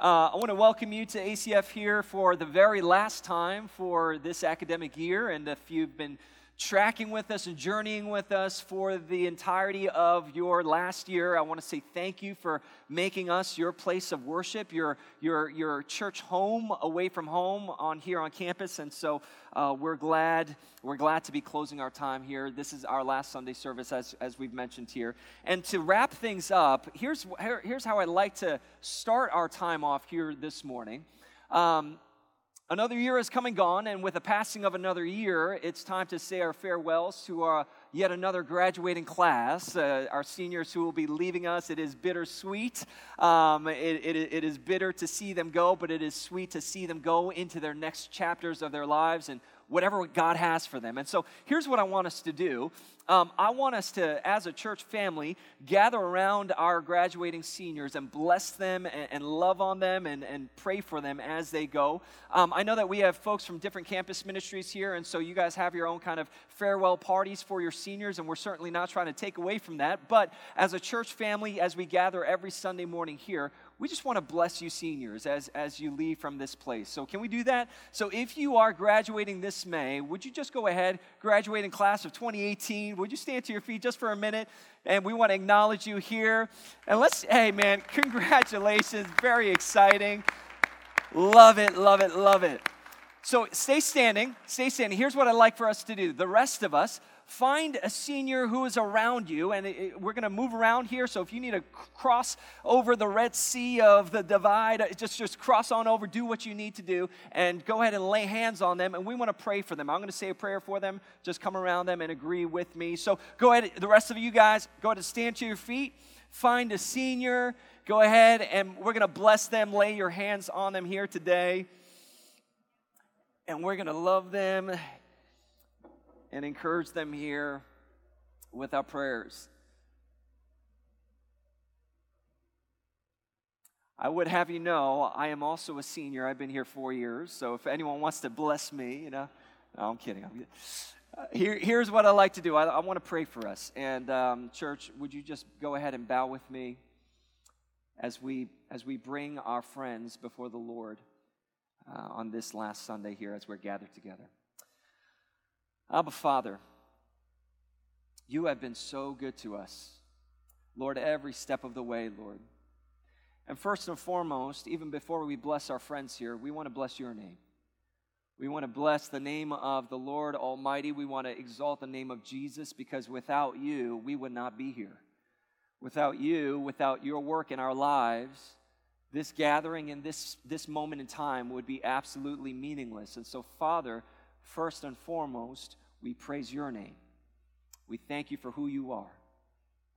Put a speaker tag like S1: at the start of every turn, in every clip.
S1: Uh, I want to welcome you to ACF here for the very last time for this academic year. And if you've been tracking with us and journeying with us for the entirety of your last year. I want to say thank you for making us your place of worship, your, your, your church home away from home on here on campus. And so uh, we're glad we're glad to be closing our time here. This is our last Sunday service, as, as we've mentioned here. And to wrap things up, here's, here, here's how I'd like to start our time off here this morning. Um, Another year has come and gone, and with the passing of another year, it's time to say our farewells to our yet another graduating class, uh, our seniors who will be leaving us. It is bittersweet. Um, it, it, it is bitter to see them go, but it is sweet to see them go into their next chapters of their lives and whatever God has for them. And so here's what I want us to do um, I want us to, as a church family, gather around our graduating seniors and bless them and, and love on them and, and, pray for them as they go. Um, I know that we have folks from different campus ministries here, and so you guys have your own kind of farewell parties for your seniors, and we're certainly not trying to take away from that. But as a church family, as we gather every Sunday morning here, we just want to bless you seniors as, as you leave from this place. So, can we do that? So, if you are graduating this May, would you just go ahead, graduating class of 2018? Would you stand to your feet just for a minute? And we want to acknowledge you here. And let's, hey, man, congratulations. Very exciting. Love it, love it, love it. So, stay standing, stay standing. Here's what I'd like for us to do. The rest of us, find a senior who is around you, and it, we're going to move around here. So if you need to cross over the Red Sea of the divide, uh, just just cross on over, do what you need to do, and go ahead and lay hands on them. And we want to pray for them. I'm going to say a prayer for them. Just come around them and agree with me. So go ahead, the rest of you guys, go ahead and stand to your feet. Find a senior. Go ahead, and we're going to bless them. Lay your hands on them here today. And we're going to love them and encourage them here with our prayers. I would have you know, I am also a senior. I've been here four years. So if anyone wants to bless me, you know, no, I'm kidding. I'm, uh, here, here's what I like to do I, I want to pray for us. And, um, church, would you just go ahead and bow with me as we, as we bring our friends before the Lord uh, on this last Sunday here as we're gathered together? Abba, Father, you have been so good to us. Lord, every step of the way, Lord. And first and foremost, even before we bless our friends here, we want to bless your name. We want to bless the name of the Lord Almighty. We want to exalt the name of Jesus because without you, we would not be here. Without you, without your work in our lives, this gathering and this, this moment in time would be absolutely meaningless. And so, Father, first and foremost, we praise your name. We thank you for who you are,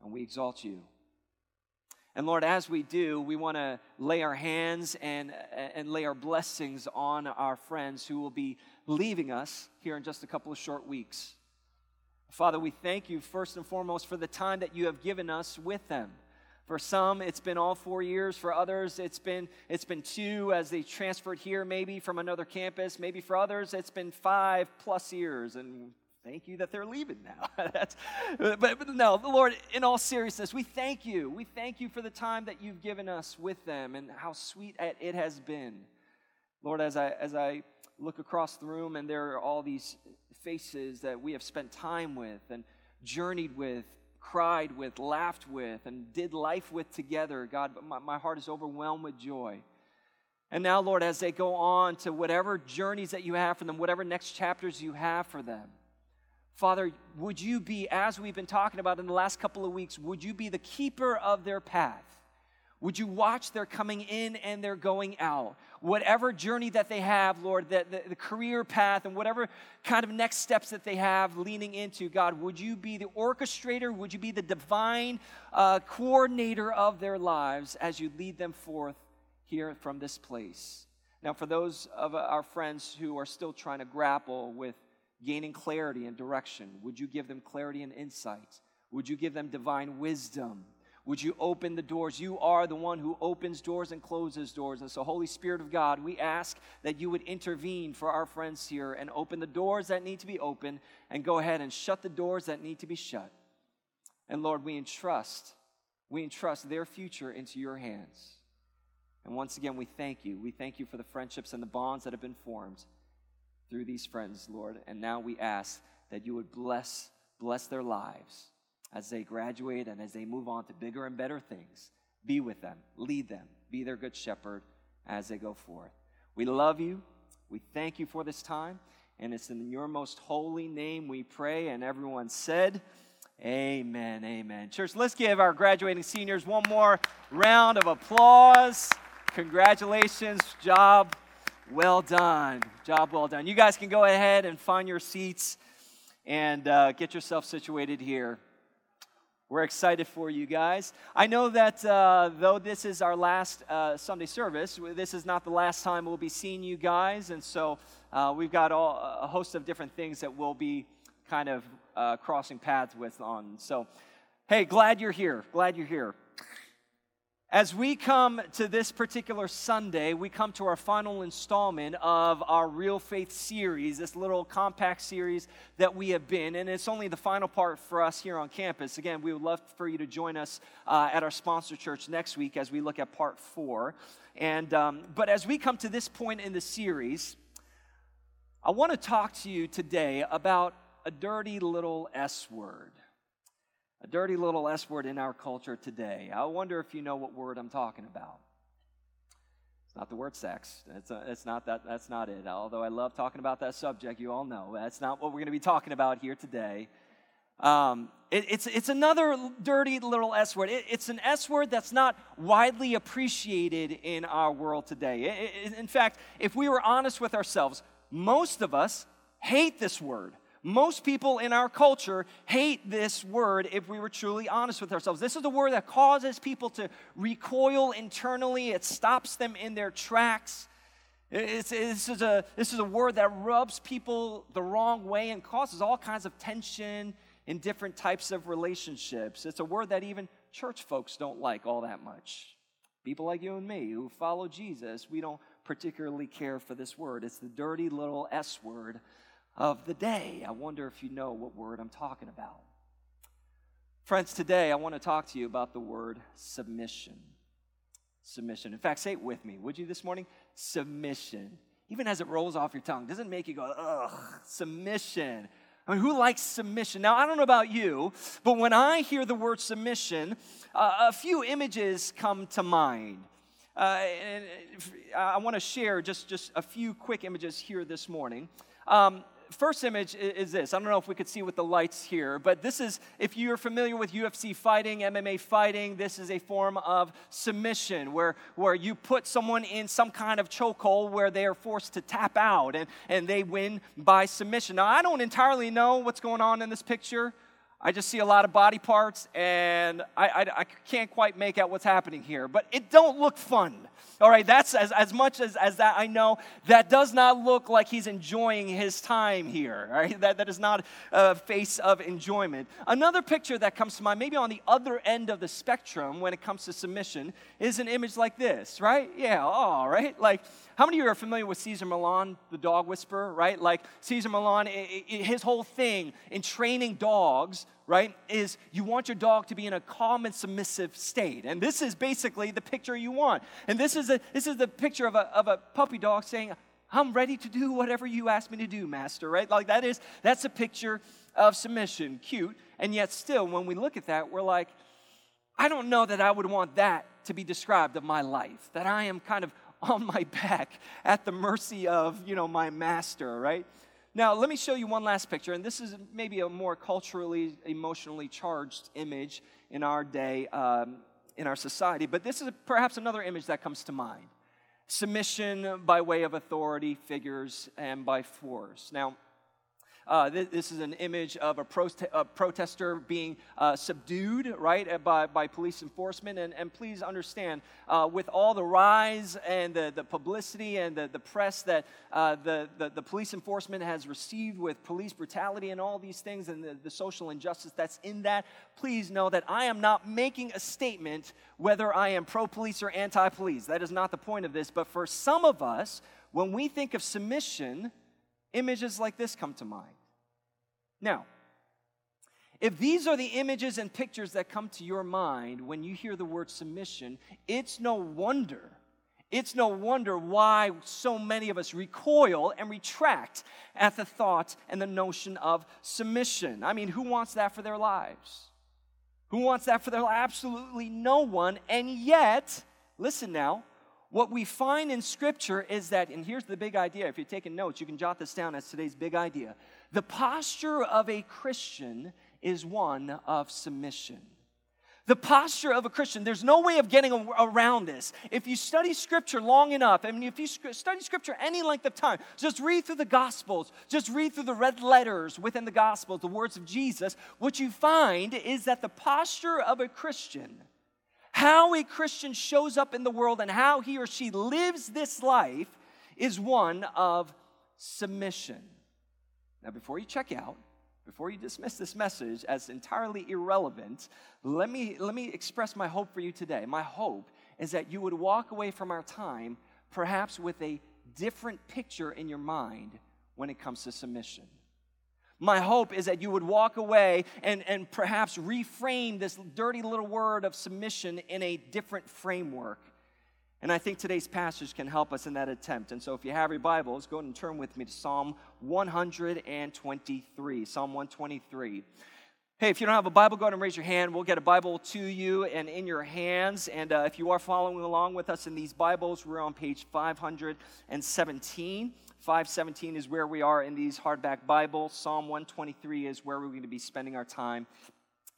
S1: and we exalt you. And Lord, as we do, we want to lay our hands and, and lay our blessings on our friends who will be leaving us here in just a couple of short weeks. Father, we thank you first and foremost for the time that you have given us with them. For some, it's been all four years. For others, it's been, it's been two as they transferred here, maybe from another campus. Maybe for others, it's been five plus years. And thank you that they're leaving now. That's, but, but no, the Lord, in all seriousness, we thank you. We thank you for the time that you've given us with them and how sweet it has been. Lord, as I, as I look across the room and there are all these faces that we have spent time with and journeyed with cried with, laughed with, and did life with together. God, my, my heart is overwhelmed with joy. And now, Lord, as they go on to whatever journeys that you have for them, whatever next chapters you have for them, Father, would you be, as we've been talking about in the last couple of weeks, would you be the keeper of their path? Would you watch their coming in and their going out? Whatever journey that they have, Lord, the, the, the, career path and whatever kind of next steps that they have leaning into, God, would you be the orchestrator? Would you be the divine uh, coordinator of their lives as you lead them forth here from this place? Now, for those of our friends who are still trying to grapple with gaining clarity and direction, would you give them clarity and insight? Would you give them divine wisdom? Would you open the doors? You are the one who opens doors and closes doors. And so, Holy Spirit of God, we ask that you would intervene for our friends here and open the doors that need to be open and go ahead and shut the doors that need to be shut. And Lord, we entrust, we entrust their future into your hands. And once again, we thank you. We thank you for the friendships and the bonds that have been formed through these friends, Lord. And now we ask that you would bless, bless their lives as they graduate and as they move on to bigger and better things. Be with them, lead them, be their good shepherd as they go forth. We love you. We thank you for this time. And it's in your most holy name we pray. And everyone said, Amen. Amen. Church, let's give our graduating seniors one more round of applause. Congratulations. Job well done. Job well done. You guys can go ahead and find your seats and uh, get yourself situated here. We're excited for you guys. I know that uh, though this is our last uh, Sunday service, this is not the last time we'll be seeing you guys. And so uh, we've got all, a host of different things that we'll be kind of uh, crossing paths with on. So, hey, glad you're here. Glad you're here. As we come to this particular Sunday, we come to our final installment of our Real Faith series, this little compact series that we have been. And it's only the final part for us here on campus. Again, we would love for you to join us uh, at our sponsor church next week as we look at part four. And, um, but as we come to this point in the series, I want to talk to you today about a dirty little S word a dirty little S word in our culture today. I wonder if you know what word I'm talking about. It's not the word sex. It's, a, uh, it's not that, that's not it. Although I love talking about that subject, you all know that's not what we're going to be talking about here today. Um, it, it's, it's another dirty little S word. It, it's an S word that's not widely appreciated in our world today. It, in fact, if we were honest with ourselves, most of us hate this word. Most people in our culture hate this word if we were truly honest with ourselves. This is a word that causes people to recoil internally, it stops them in their tracks. It's, this, is a, this is a word that rubs people the wrong way and causes all kinds of tension in different types of relationships. It's a word that even church folks don't like all that much. People like you and me who follow Jesus, we don't particularly care for this word. It's the dirty little S word of the day. I wonder if you know what word I'm talking about. Friends, today I want to talk to you about the word submission. Submission. In fact, say it with me, would you, this morning? Submission. Even as it rolls off your tongue, doesn't make you go, ugh, submission. I mean, who likes submission? Now, I don't know about you, but when I hear the word submission, uh, a few images come to mind. Uh, and I want to share just, just a few quick images here this morning. Um, first image is this. I don't know if we could see with the lights here, but this is, if you're familiar with UFC fighting, MMA fighting, this is a form of submission where, where you put someone in some kind of chokehold where they are forced to tap out and, and they win by submission. Now, I don't entirely know what's going on in this picture. I just see a lot of body parts and I, I, I can't quite make out what's happening here, but it don't look fun. All right, that's as, as much as, as that I know, that does not look like he's enjoying his time here. Right, that, that is not a face of enjoyment. Another picture that comes to mind, maybe on the other end of the spectrum when it comes to submission, is an image like this, right? Yeah, all right. Like, how many of you are familiar with Cesar Millan, the dog whisperer, right? Like, Cesar Millan, his whole thing in training dogs right, is you want your dog to be in a calm and submissive state. And this is basically the picture you want. And this is, a, this is the picture of a, of a puppy dog saying, I'm ready to do whatever you ask me to do, master, right? Like that is, that's a picture of submission. Cute. And yet still, when we look at that, we're like, I don't know that I would want that to be described of my life, that I am kind of on my back at the mercy of, you know, my master, right? Now, let me show you one last picture, and this is maybe a more culturally, emotionally charged image in our day, um, in our society, but this is perhaps another image that comes to mind submission by way of authority figures and by force. Now, uh, this, this, is an image of a, prote- a protester being uh, subdued, right, uh, by, by police enforcement. And, and please understand, uh, with all the rise and the, the publicity and the, the press that uh, the, the, the, police enforcement has received with police brutality and all these things and the, the social injustice that's in that, please know that I am not making a statement whether I am pro police or anti police. That is not the point of this. But for some of us, when we think of submission, images like this come to mind. Now, if these are the images and pictures that come to your mind when you hear the word submission, it's no wonder, It's no wonder why so many of us recoil and retract at the thought and the notion of submission. I mean, who wants that for their lives? Who wants that for their lives? Absolutely no one. And yet, listen now, what we find in Scripture is that, and here's the big idea. If you're taking notes, you can jot this down as today's big idea. The posture of a Christian is one of submission. The posture of a Christian, there's no way of getting around this. If you study Scripture long enough, I mean, if you study Scripture any length of time, just read through the Gospels, just read through the red letters within the Gospels, the words of Jesus, what you find is that the posture of a Christian, how a Christian shows up in the world and how he or she lives this life, is one of submission. Now, before you check out, before you dismiss this message as entirely irrelevant, let me, let me express my hope for you today. My hope is that you would walk away from our time perhaps with a different picture in your mind when it comes to submission. My hope is that you would walk away and, and perhaps reframe this dirty little word of submission in a different framework and I think today's passage can help us in that attempt. And so if you have your Bibles, go ahead and turn with me to Psalm 123. Psalm 123. Hey, if you don't have a Bible, go ahead and raise your hand. We'll get a Bible to you and in your hands. And uh, if you are following along with us in these Bibles, we're on page 517. 517 is where we are in these hardback Bibles. Psalm 123 is where we're going to be spending our time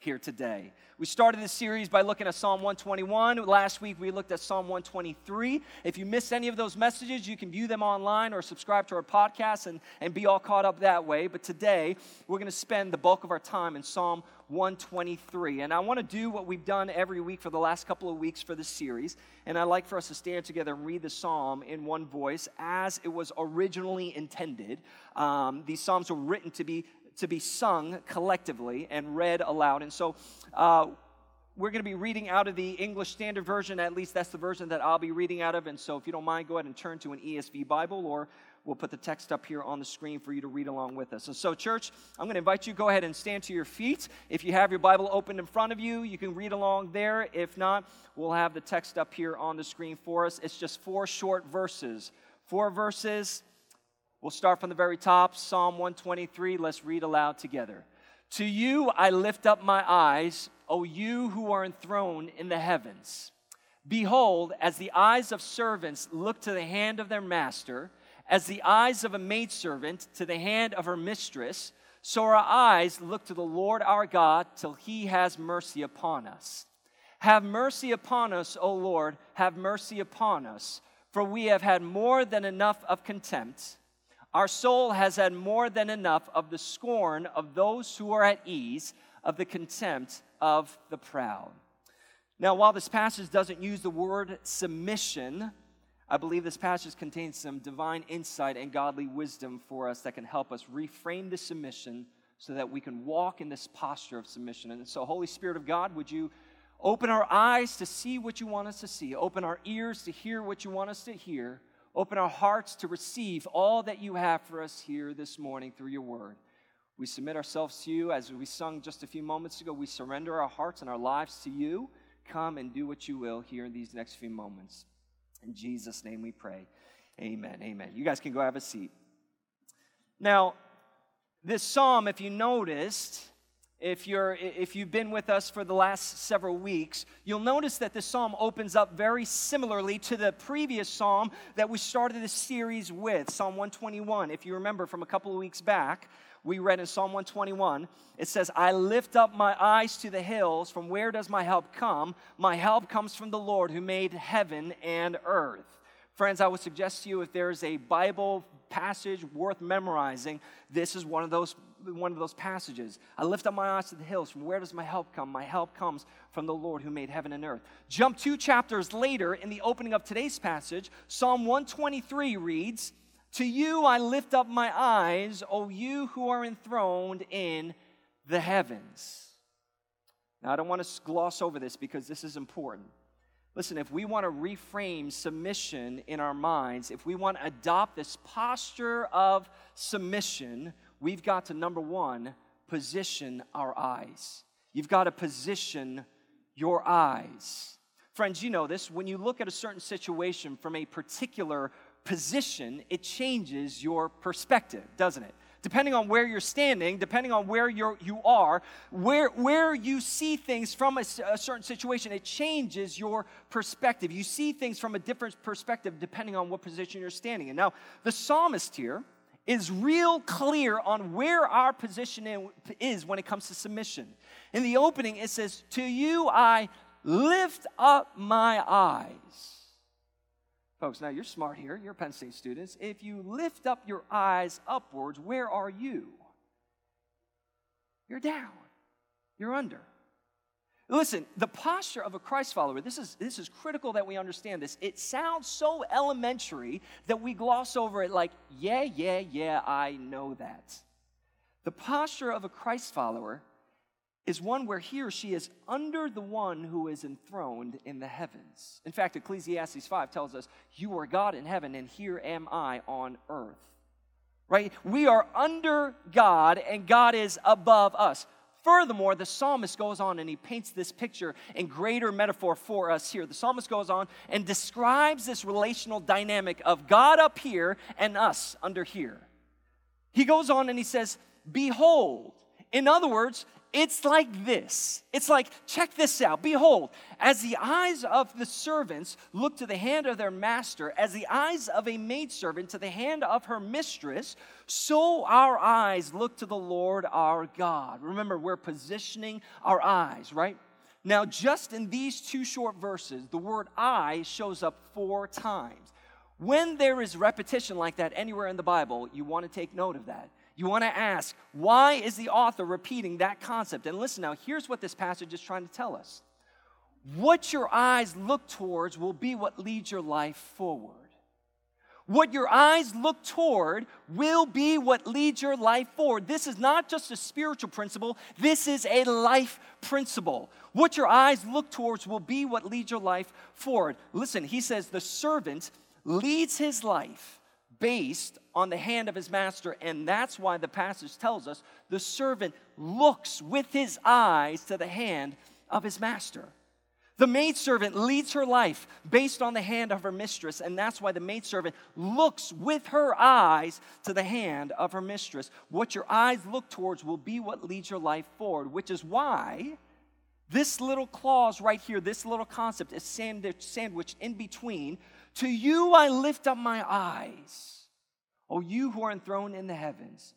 S1: here today. We started this series by looking at Psalm 121. Last week we looked at Psalm 123. If you missed any of those messages, you can view them online or subscribe to our podcast and, and be all caught up that way. But today we're going to spend the bulk of our time in Psalm 123. And I want to do what we've done every week for the last couple of weeks for this series. And I'd like for us to stand together and read the psalm in one voice as it was originally intended. Um, these psalms were written to be to be sung collectively and read aloud. And so uh, we're going to be reading out of the English Standard Version. At least that's the version that I'll be reading out of. And so if you don't mind, go ahead and turn to an ESV Bible or we'll put the text up here on the screen for you to read along with us. And so, church, I'm going to invite you go ahead and stand to your feet. If you have your Bible open in front of you, you can read along there. If not, we'll have the text up here on the screen for us. It's just four short verses. Four verses We'll start from the very top, Psalm 123. Let's read aloud together. To you I lift up my eyes, O you who are enthroned in the heavens. Behold, as the eyes of servants look to the hand of their master, as the eyes of a maidservant to the hand of her mistress, so our eyes look to the Lord our God till he has mercy upon us. Have mercy upon us, O Lord, have mercy upon us, for we have had more than enough of contempt. Our soul has had more than enough of the scorn of those who are at ease, of the contempt of the proud. Now, while this passage doesn't use the word submission, I believe this passage contains some divine insight and godly wisdom for us that can help us reframe the submission so that we can walk in this posture of submission. And so, Holy Spirit of God, would you open our eyes to see what you want us to see, open our ears to hear what you want us to hear Open our hearts to receive all that you have for us here this morning through your word. We submit ourselves to you as we sung just a few moments ago. We surrender our hearts and our lives to you. Come and do what you will here in these next few moments. In Jesus' name we pray. Amen. Amen. You guys can go have a seat. Now, this psalm, if you noticed, if, you're, if you've been with us for the last several weeks, you'll notice that this psalm opens up very similarly to the previous psalm that we started this series with, Psalm 121. If you remember from a couple of weeks back, we read in Psalm 121, it says, I lift up my eyes to the hills. From where does my help come? My help comes from the Lord who made heaven and earth. Friends, I would suggest to you if there is a Bible passage worth memorizing, this is one of those one of those passages. I lift up my eyes to the hills. From where does my help come? My help comes from the Lord who made heaven and earth. Jump two chapters later in the opening of today's passage, Psalm 123 reads, To you I lift up my eyes, O you who are enthroned in the heavens. Now, I don't want to gloss over this because this is important. Listen, if we want to reframe submission in our minds, if we want to adopt this posture of submission, we've got to, number one, position our eyes. You've got to position your eyes. Friends, you know this. When you look at a certain situation from a particular position, it changes your perspective, doesn't it? Depending on where you're standing, depending on where you're, you are, where, where you see things from a, a certain situation, it changes your perspective. You see things from a different perspective depending on what position you're standing in. Now, the psalmist here is real clear on where our position is when it comes to submission. In the opening, it says, To you I lift up my eyes. Folks, now you're smart here. You're Penn State students. If you lift up your eyes upwards, where are you? You're down. You're under. Listen, the posture of a Christ follower, this is, this is critical that we understand this. It sounds so elementary that we gloss over it like, yeah, yeah, yeah, I know that. The posture of a Christ follower is one where he or she is under the one who is enthroned in the heavens. In fact, Ecclesiastes 5 tells us, You are God in heaven, and here am I on earth. Right? We are under God, and God is above us. Furthermore, the psalmist goes on and he paints this picture in greater metaphor for us here. The psalmist goes on and describes this relational dynamic of God up here and us under here. He goes on and he says, Behold, in other words, it's like this. It's like, check this out. Behold, as the eyes of the servants look to the hand of their master, as the eyes of a maidservant to the hand of her mistress, so our eyes look to the Lord our God. Remember, we're positioning our eyes, right? Now, just in these two short verses, the word I shows up four times. When there is repetition like that anywhere in the Bible, you want to take note of that you want to ask, why is the author repeating that concept? And listen now, here's what this passage is trying to tell us. What your eyes look towards will be what leads your life forward. What your eyes look toward will be what leads your life forward. This is not just a spiritual principle, this is a life principle. What your eyes look towards will be what leads your life forward. Listen, he says the servant leads his life based on the hand of his master. And that's why the passage tells us the servant looks with his eyes to the hand of his master. The maidservant leads her life based on the hand of her mistress, and that's why the maidservant looks with her eyes to the hand of her mistress. What your eyes look towards will be what leads your life forward, which is why this little clause right here, this little concept is sandwiched in between to you I lift up my eyes, O you who are enthroned in the heavens.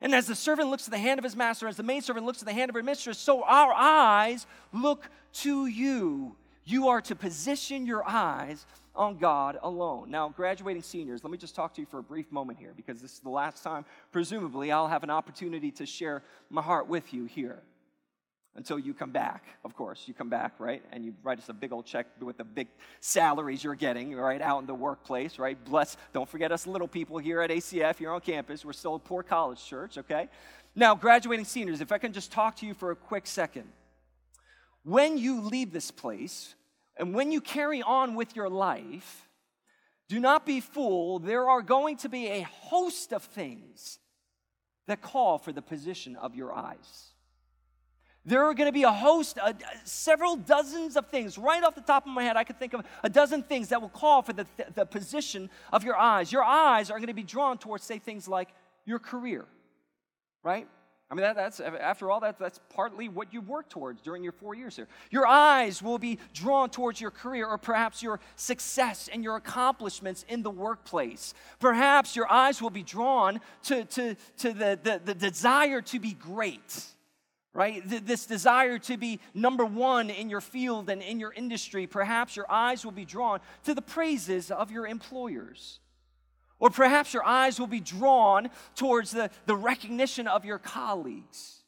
S1: And as the servant looks to the hand of his master, as the maidservant looks to the hand of her mistress, so our eyes look to you. You are to position your eyes on God alone. Now, graduating seniors, let me just talk to you for a brief moment here because this is the last time, presumably, I'll have an opportunity to share my heart with you here until you come back, of course. You come back, right? And you write us a big old check with the big salaries you're getting, right, out in the workplace, right? Bless, don't forget us little people here at ACF, here on campus. We're still a poor college church, okay? Now, graduating seniors, if I can just talk to you for a quick second. When you leave this place and when you carry on with your life, do not be fooled. There are going to be a host of things that call for the position of your eyes. There are going to be a host, uh, several dozens of things. Right off the top of my head, I could think of a dozen things that will call for the, th- the position of your eyes. Your eyes are going to be drawn towards, say, things like your career, right? I mean, that, that's after all, that, that's partly what you've worked towards during your four years here. Your eyes will be drawn towards your career or perhaps your success and your accomplishments in the workplace. Perhaps your eyes will be drawn to, to, to the, the, the desire to be great right? This desire to be number one in your field and in your industry. Perhaps your eyes will be drawn to the praises of your employers. Or perhaps your eyes will be drawn towards the, the recognition of your colleagues.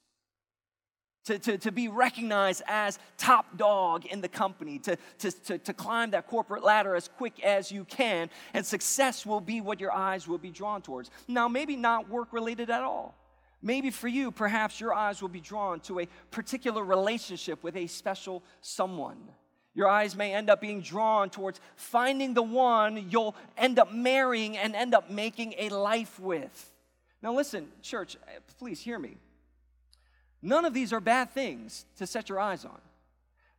S1: To, to, to be recognized as top dog in the company, to, to, to, to climb that corporate ladder as quick as you can, and success will be what your eyes will be drawn towards. Now, maybe not work related at all. Maybe for you, perhaps your eyes will be drawn to a particular relationship with a special someone. Your eyes may end up being drawn towards finding the one you'll end up marrying and end up making a life with. Now, listen, church, please hear me. None of these are bad things to set your eyes on.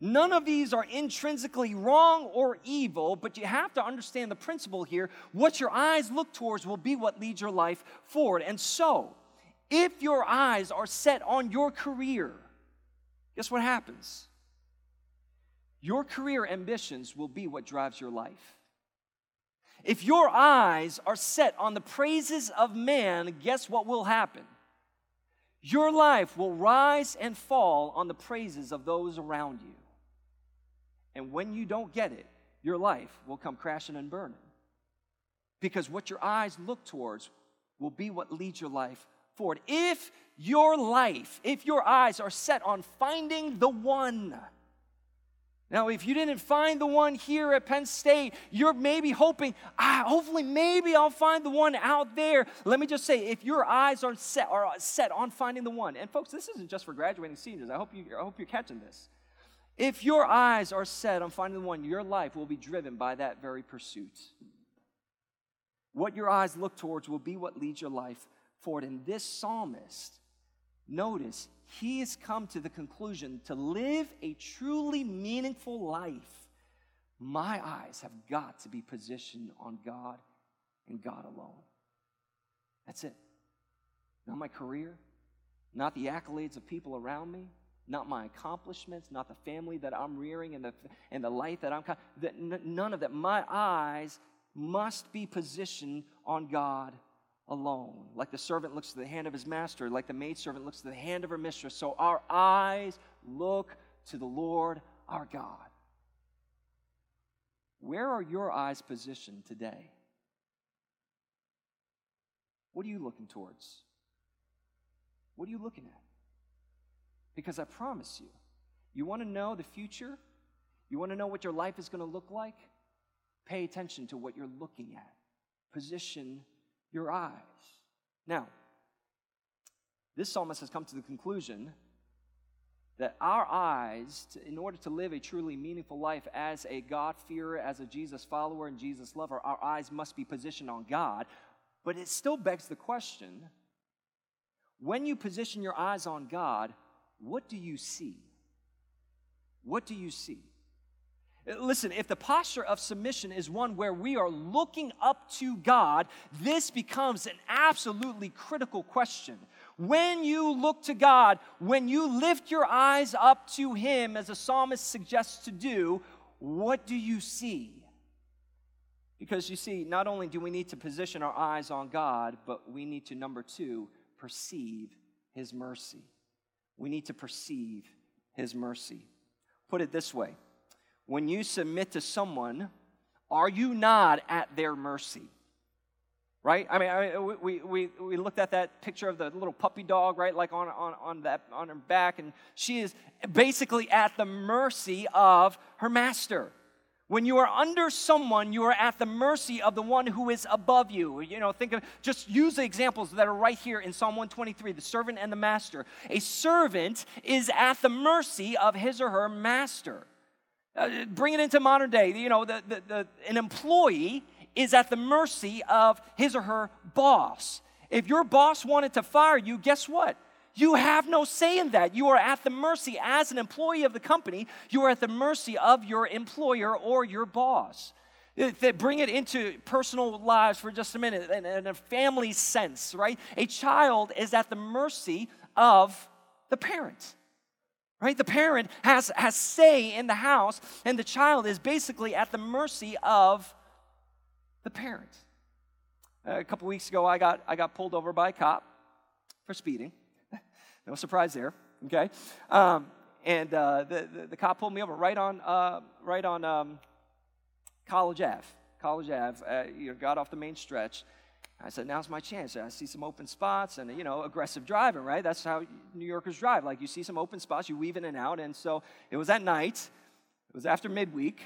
S1: None of these are intrinsically wrong or evil, but you have to understand the principle here. What your eyes look towards will be what leads your life forward. And so, if your eyes are set on your career, guess what happens? Your career ambitions will be what drives your life. If your eyes are set on the praises of man, guess what will happen? Your life will rise and fall on the praises of those around you. And when you don't get it, your life will come crashing and burning. Because what your eyes look towards will be what leads your life forward. If your life, if your eyes are set on finding the one, now, if you didn't find the one here at Penn State, you're maybe hoping, ah, hopefully, maybe I'll find the one out there. Let me just say, if your eyes are set, are set on finding the one, and folks, this isn't just for graduating seniors. I hope you, I hope you're catching this. If your eyes are set on finding the one, your life will be driven by that very pursuit. What your eyes look towards will be what leads your life forward. And this psalmist, notice, he has come to the conclusion to live a truly meaningful life, my eyes have got to be positioned on God and God alone. That's it. Not my career, not the accolades of people around me, not my accomplishments, not the family that I'm rearing and the, and the life that I'm, that none of that. My eyes must be positioned on God alone. Like the servant looks to the hand of his master, like the maidservant looks to the hand of her mistress. So our eyes look to the Lord our God. Where are your eyes positioned today? What are you looking towards? What are you looking at? Because I promise you, you want to know the future? You want to know what your life is going to look like? Pay attention to what you're looking at. Position your eyes. Now, this psalmist has come to the conclusion that our eyes, in order to live a truly meaningful life as a God-fearer, as a Jesus follower and Jesus lover, our eyes must be positioned on God. But it still begs the question when you position your eyes on God, what do you see? What do you see? Listen, if the posture of submission is one where we are looking up to God, this becomes an absolutely critical question. When you look to God, when you lift your eyes up to Him, as the psalmist suggests to do, what do you see? Because you see, not only do we need to position our eyes on God, but we need to, number two, perceive His mercy. We need to perceive His mercy. Put it this way when you submit to someone, are you not at their mercy? Right? I mean, I mean, we, we, we looked at that picture of the little puppy dog, right? Like on, on, on, that, on her back, and she is basically at the mercy of her master. When you are under someone, you are at the mercy of the one who is above you. You know, think of just use the examples that are right here in Psalm 123 the servant and the master. A servant is at the mercy of his or her master. Uh, bring it into modern day. You know, the, the, the, an employee is at the mercy of his or her boss. If your boss wanted to fire you, guess what? You have no say in that. You are at the mercy, as an employee of the company, you are at the mercy of your employer or your boss. They bring it into personal lives for just a minute in a family sense, right? A child is at the mercy of the parent right? The parent has has say in the house and the child is basically at the mercy of the parent. A couple weeks ago i got i got pulled over by a cop for speeding. No surprise there okay? Um, and uh, the, the, the, cop pulled me over right on uh, right on um, college ave college ave uh, you know, got off the main stretch I said, now's my chance. I see some open spots and, you know, aggressive driving, right? That's how New Yorkers drive. Like, you see some open spots, you weave in and out. And so it was at night, it was after midweek,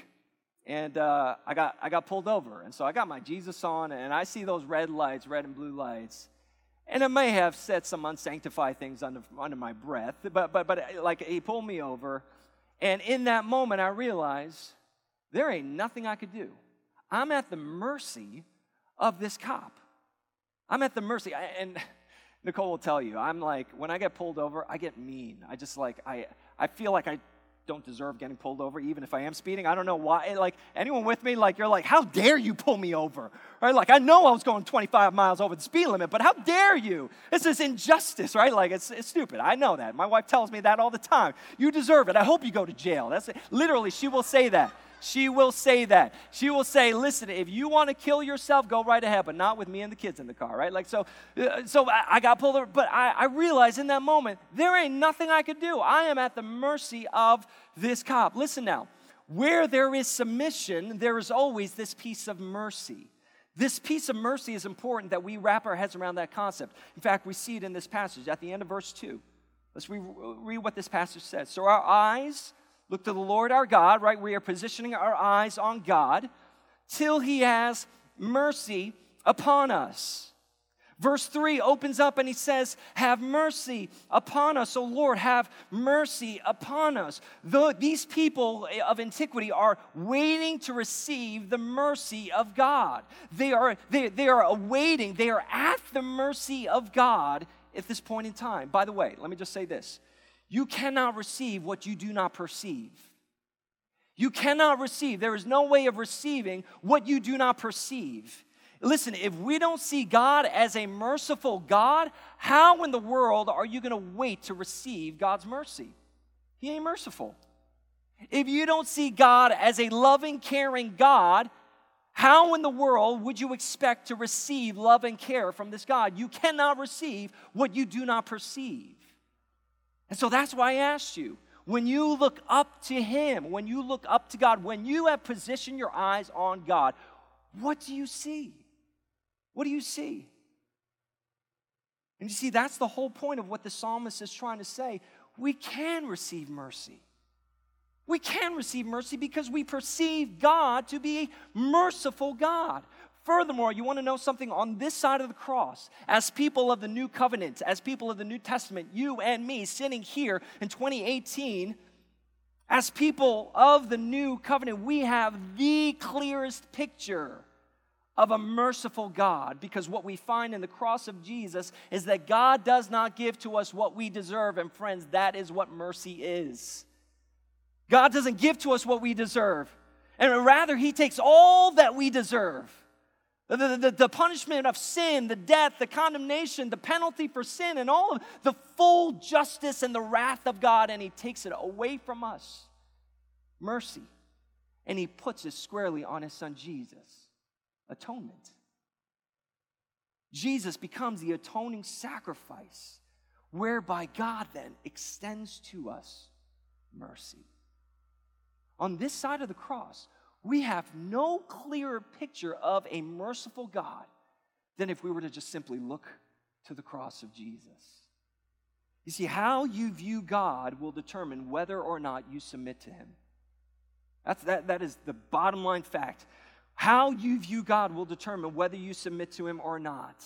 S1: and uh, I, got, I got pulled over. And so I got my Jesus on, and I see those red lights, red and blue lights. And it may have said some unsanctified things under, under my breath, but, but, but like he pulled me over. And in that moment, I realized there ain't nothing I could do. I'm at the mercy of this cop. I'm at the mercy. I, and Nicole will tell you, I'm like, when I get pulled over, I get mean. I just like, I, I feel like I don't deserve getting pulled over, even if I am speeding. I don't know why. Like, anyone with me? Like, you're like, how dare you pull me over? Right? Like, I know I was going 25 miles over the speed limit, but how dare you? This is injustice, right? Like, it's, it's stupid. I know that. My wife tells me that all the time. You deserve it. I hope you go to jail. That's it. Literally, she will say that. She will say that. She will say, listen, if you want to kill yourself, go right ahead, but not with me and the kids in the car, right? Like, so, uh, so I, got pulled over, but I, I realized in that moment, there ain't nothing I could do. I am at the mercy of this cop. Listen now, where there is submission, there is always this piece of mercy. This piece of mercy is important that we wrap our heads around that concept. In fact, we see it in this passage at the end of verse 2. Let's re- read what this passage says. So our eyes Look to the Lord our God, right? We are positioning our eyes on God till he has mercy upon us. Verse 3 opens up and he says, Have mercy upon us, O Lord, have mercy upon us. The, these people of antiquity are waiting to receive the mercy of God. They are, they, they are awaiting, they are at the mercy of God at this point in time. By the way, let me just say this you cannot receive what you do not perceive. You cannot receive. There is no way of receiving what you do not perceive. Listen, if we don't see God as a merciful God, how in the world are you going to wait to receive God's mercy? He ain't merciful. If you don't see God as a loving, caring God, how in the world would you expect to receive love and care from this God? You cannot receive what you do not perceive. And so that's why I asked you when you look up to Him, when you look up to God, when you have positioned your eyes on God, what do you see? What do you see? And you see, that's the whole point of what the psalmist is trying to say. We can receive mercy. We can receive mercy because we perceive God to be a merciful God. Furthermore, you want to know something on this side of the cross, as people of the new covenant, as people of the New Testament, you and me sitting here in 2018, as people of the new covenant, we have the clearest picture of a merciful God because what we find in the cross of Jesus is that God does not give to us what we deserve. And friends, that is what mercy is. God doesn't give to us what we deserve, and rather, He takes all that we deserve the, the, the, punishment of sin, the death, the condemnation, the penalty for sin, and all of the full justice and the wrath of God, and He takes it away from us. Mercy. And He puts it squarely on His Son Jesus. Atonement. Jesus becomes the atoning sacrifice, whereby God then extends to us mercy. On this side of the cross, we have no clearer picture of a merciful God than if we were to just simply look to the cross of Jesus. You see, how you view God will determine whether or not you submit to Him. That's, that, that is the bottom line fact. How you view God will determine whether you submit to Him or not.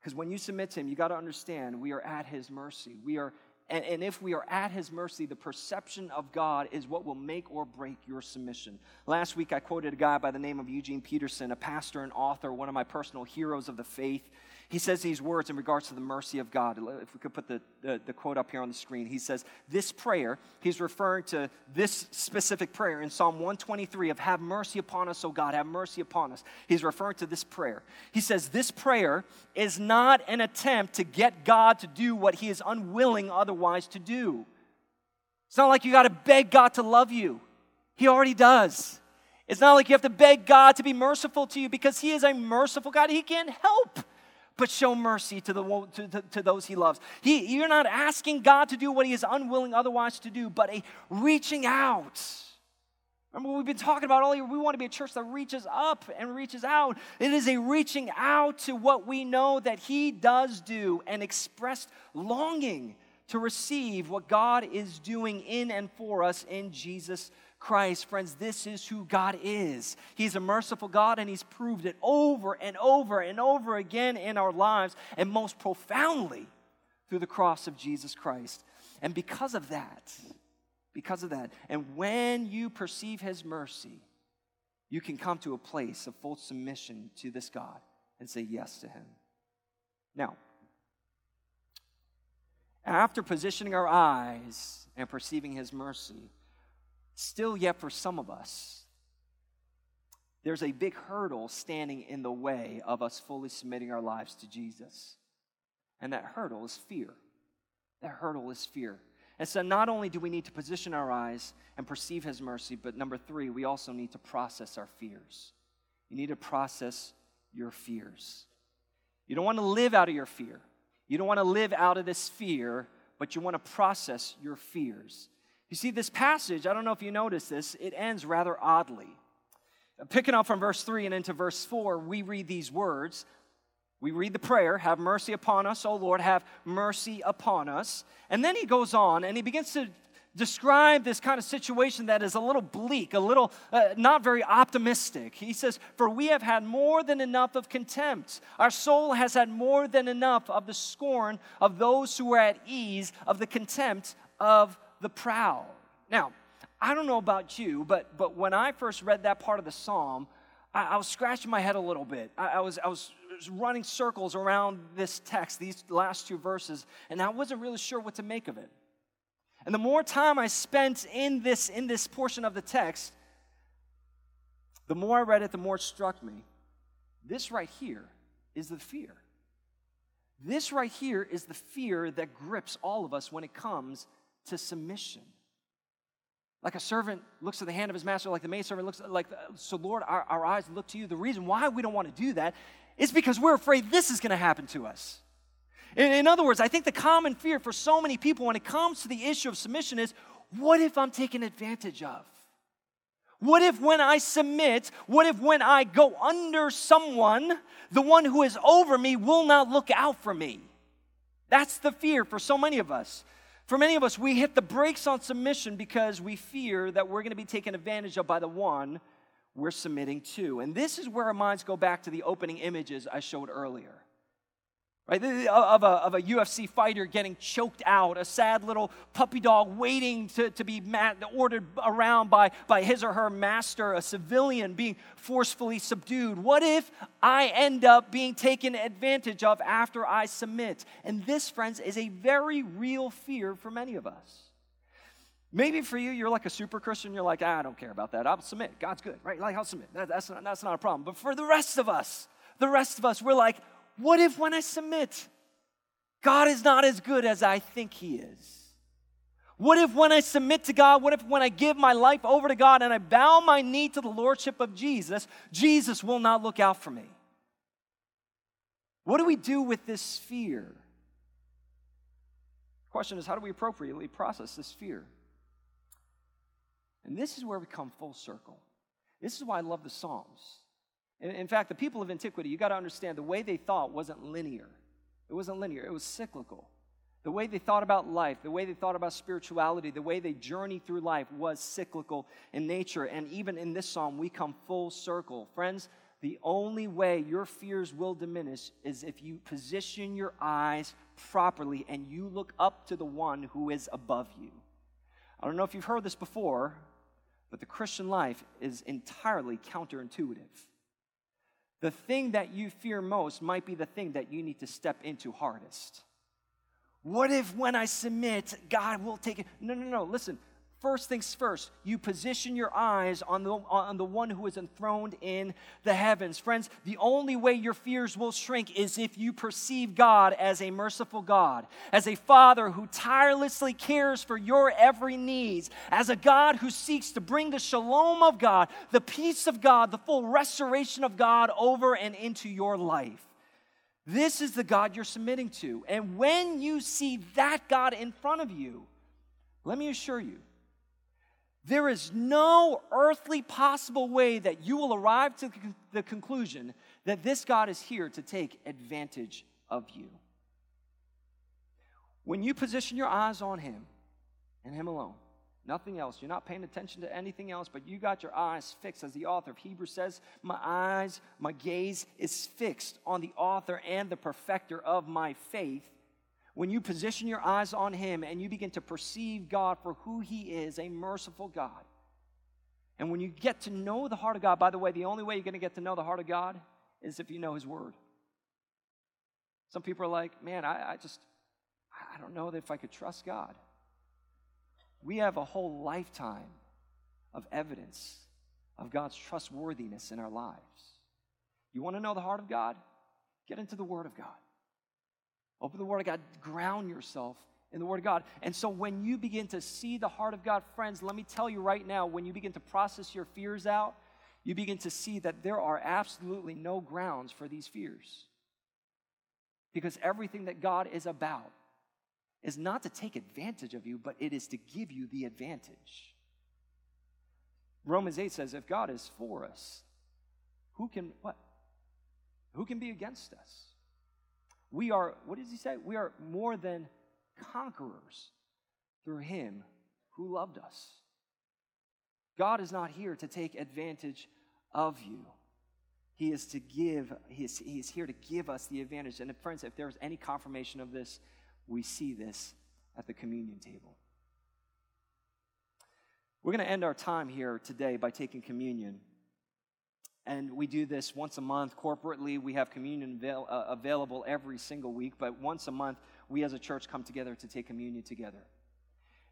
S1: Because when you submit to Him, you got to understand we are at His mercy. We are and, and if we are at his mercy, the perception of God is what will make or break your submission. Last week, I quoted a guy by the name of Eugene Peterson, a pastor and author, one of my personal heroes of the faith. He says these words in regards to the mercy of God. If we could put the, the, the, quote up here on the screen, he says, This prayer, he's referring to this specific prayer in Psalm 123 of have mercy upon us, O God, have mercy upon us. He's referring to this prayer. He says, This prayer is not an attempt to get God to do what he is unwilling otherwise to do. It's not like you got to beg God to love you, He already does. It's not like you have to beg God to be merciful to you because He is a merciful God. He can't help but show mercy to, the, to, to, to, those he loves. He, you're not asking God to do what he is unwilling otherwise to do, but a reaching out. Remember we've been talking about all year? We want to be a church that reaches up and reaches out. It is a reaching out to what we know that he does do and expressed longing to receive what God is doing in and for us in Jesus Christ. Friends, this is who God is. He's a merciful God, and He's proved it over and over and over again in our lives, and most profoundly through the cross of Jesus Christ. And because of that, because of that, and when you perceive His mercy, you can come to a place of full submission to this God and say yes to Him. Now, after positioning our eyes and perceiving his mercy, still yet for some of us, there's a big hurdle standing in the way of us fully submitting our lives to Jesus. And that hurdle is fear. That hurdle is fear. And so, not only do we need to position our eyes and perceive His mercy, but number three, we also need to process our fears. You need to process your fears. You don't want to live out of your fear. You don't want to live out of this fear, but you want to process your fears. You see, this passage, I don't know if you notice this, it ends rather oddly. Picking up from verse 3 and into verse 4, we read these words. We read the prayer, Have mercy upon us, O Lord, have mercy upon us. And then he goes on and he begins to describe this kind of situation that is a little bleak, a little uh, not very optimistic. He says, For we have had more than enough of contempt. Our soul has had more than enough of the scorn of those who are at ease, of the contempt of the proud. Now, I don't know about you, but, but when I first read that part of the psalm, I, I was scratching my head a little bit. I, I was, I was running circles around this text, these last two verses, and I wasn't really sure what to make of it. And the more time I spent in this, in this portion of the text, the more I read it, the more it struck me. This right here is the fear. This right here is the fear that grips all of us when it comes to submission. Like a servant looks at the hand of his master, like the maidservant looks like, so Lord, our, our eyes look to you. The reason why we don't want to do that is because we're afraid this is going to happen to us. In, in other words, I think the common fear for so many people when it comes to the issue of submission is what if I'm taken advantage of? What if when I submit, what if when I go under someone, the one who is over me will not look out for me? That's the fear for so many of us. For many of us, we hit the brakes on submission because we fear that we're going to be taken advantage of by the one we're submitting to. And this is where our minds go back to the opening images I showed earlier right? Of a, of a UFC fighter getting choked out, a sad little puppy dog waiting to, to be ordered around by, by his or her master, a civilian being forcefully subdued. What if I end up being taken advantage of after I submit? And this, friends, is a very real fear for many of us. Maybe for you, you're like a super Christian. You're like, ah, I don't care about that. I'll submit. God's good, right? Like, I'll submit. That, that's, not, that's not a problem. But for the rest of us, the rest of us, we're like, what if when I submit, God is not as good as I think He is? What if when I submit to God, what if when I give my life over to God and I bow my knee to the Lordship of Jesus, Jesus will not look out for me? What do we do with this fear? The question is, how do we appropriately process this fear? And this is where we come full circle. This is why I love the Psalms. In fact, the people of antiquity, you got to understand, the way they thought wasn't linear. It wasn't linear, it was cyclical. The way they thought about life, the way they thought about spirituality, the way they journeyed through life was cyclical in nature. And even in this psalm, we come full circle. Friends, the only way your fears will diminish is if you position your eyes properly and you look up to the one who is above you. I don't know if you've heard this before, but the Christian life is entirely counterintuitive the thing that you fear most might be the thing that you need to step into hardest. What if when I submit, God will take it? No, no, no. Listen, First things first, you position your eyes on the, on the one who is enthroned in the heavens. Friends, the only way your fears will shrink is if you perceive God as a merciful God, as a Father who tirelessly cares for your every needs, as a God who seeks to bring the shalom of God, the peace of God, the full restoration of God over and into your life. This is the God you're submitting to. And when you see that God in front of you, let me assure you, there is no earthly possible way that you will arrive to the conclusion that this God is here to take advantage of you. When you position your eyes on Him and Him alone, nothing else, you're not paying attention to anything else, but you got your eyes fixed, as the author of Hebrews says, My eyes, my gaze is fixed on the author and the perfecter of my faith when you position your eyes on Him and you begin to perceive God for who He is, a merciful God. And when you get to know the heart of God, by the way, the only way you're going to get to know the heart of God is if you know His Word. Some people are like, man, I, I just, I don't know if I could trust God. We have a whole lifetime of evidence of God's trustworthiness in our lives. You want to know the heart of God? Get into the Word of God. Open the Word of God, ground yourself in the Word of God. And so when you begin to see the heart of God, friends, let me tell you right now, when you begin to process your fears out, you begin to see that there are absolutely no grounds for these fears. Because everything that God is about is not to take advantage of you, but it is to give you the advantage. Romans 8 says, if God is for us, who can what? Who can be against us? We are, what does he say? We are more than conquerors through him who loved us. God is not here to take advantage of you. He is to give, he is, he is here to give us the advantage. And friends, if there's any confirmation of this, we see this at the communion table. We're going to end our time here today by taking communion. And we do this once a month corporately. We have communion avail- uh, available every single week, but once a month, we as a church come together to take communion together.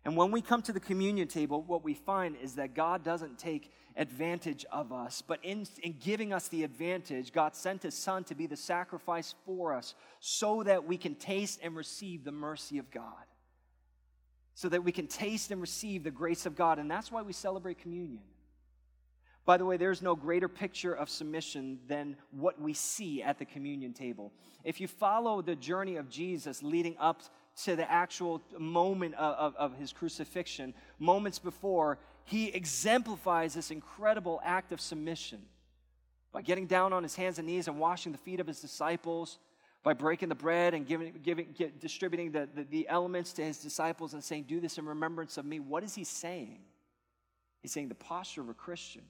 S1: And when we come to the communion table, what we find is that God doesn't take advantage of us, but in, in giving us the advantage, God sent His Son to be the sacrifice for us so that we can taste and receive the mercy of God, so that we can taste and receive the grace of God. And that's why we celebrate communion. By the way, there's no greater picture of submission than what we see at the communion table. If you follow the journey of Jesus leading up to the actual moment of, of, of, his crucifixion, moments before, he exemplifies this incredible act of submission by getting down on his hands and knees and washing the feet of his disciples, by breaking the bread and giving, giving, get, distributing the, the, the elements to his disciples and saying, Do this in remembrance of me. What is he saying? He's saying the posture of a Christian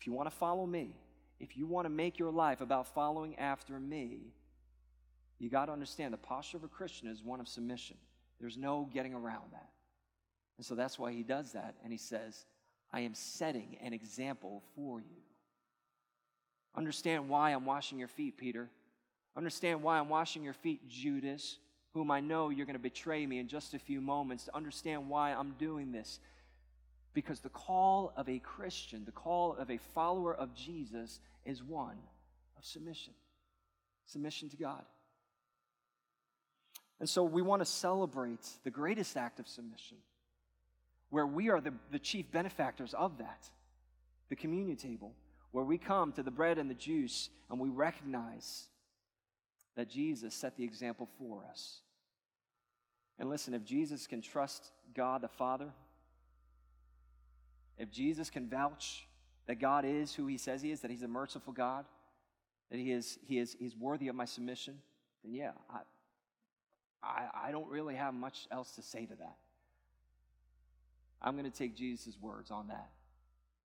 S1: if you want to follow me, if you want to make your life about following after me, you got to understand the posture of a Christian is one of submission. There's no getting around that. And so that's why he does that. And he says, I am setting an example for you. Understand why I'm washing your feet, Peter. Understand why I'm washing your feet, Judas, whom I know you're going to betray me in just a few moments. To understand why I'm doing this. Because the call of a Christian, the call of a follower of Jesus, is one of submission submission to God. And so we want to celebrate the greatest act of submission, where we are the, the chief benefactors of that the communion table, where we come to the bread and the juice and we recognize that Jesus set the example for us. And listen, if Jesus can trust God the Father, if Jesus can vouch that God is who he says he is, that he's a merciful God, that he is, he is he's worthy of my submission, then yeah, I, I, I don't really have much else to say to that. I'm going to take Jesus' words on that.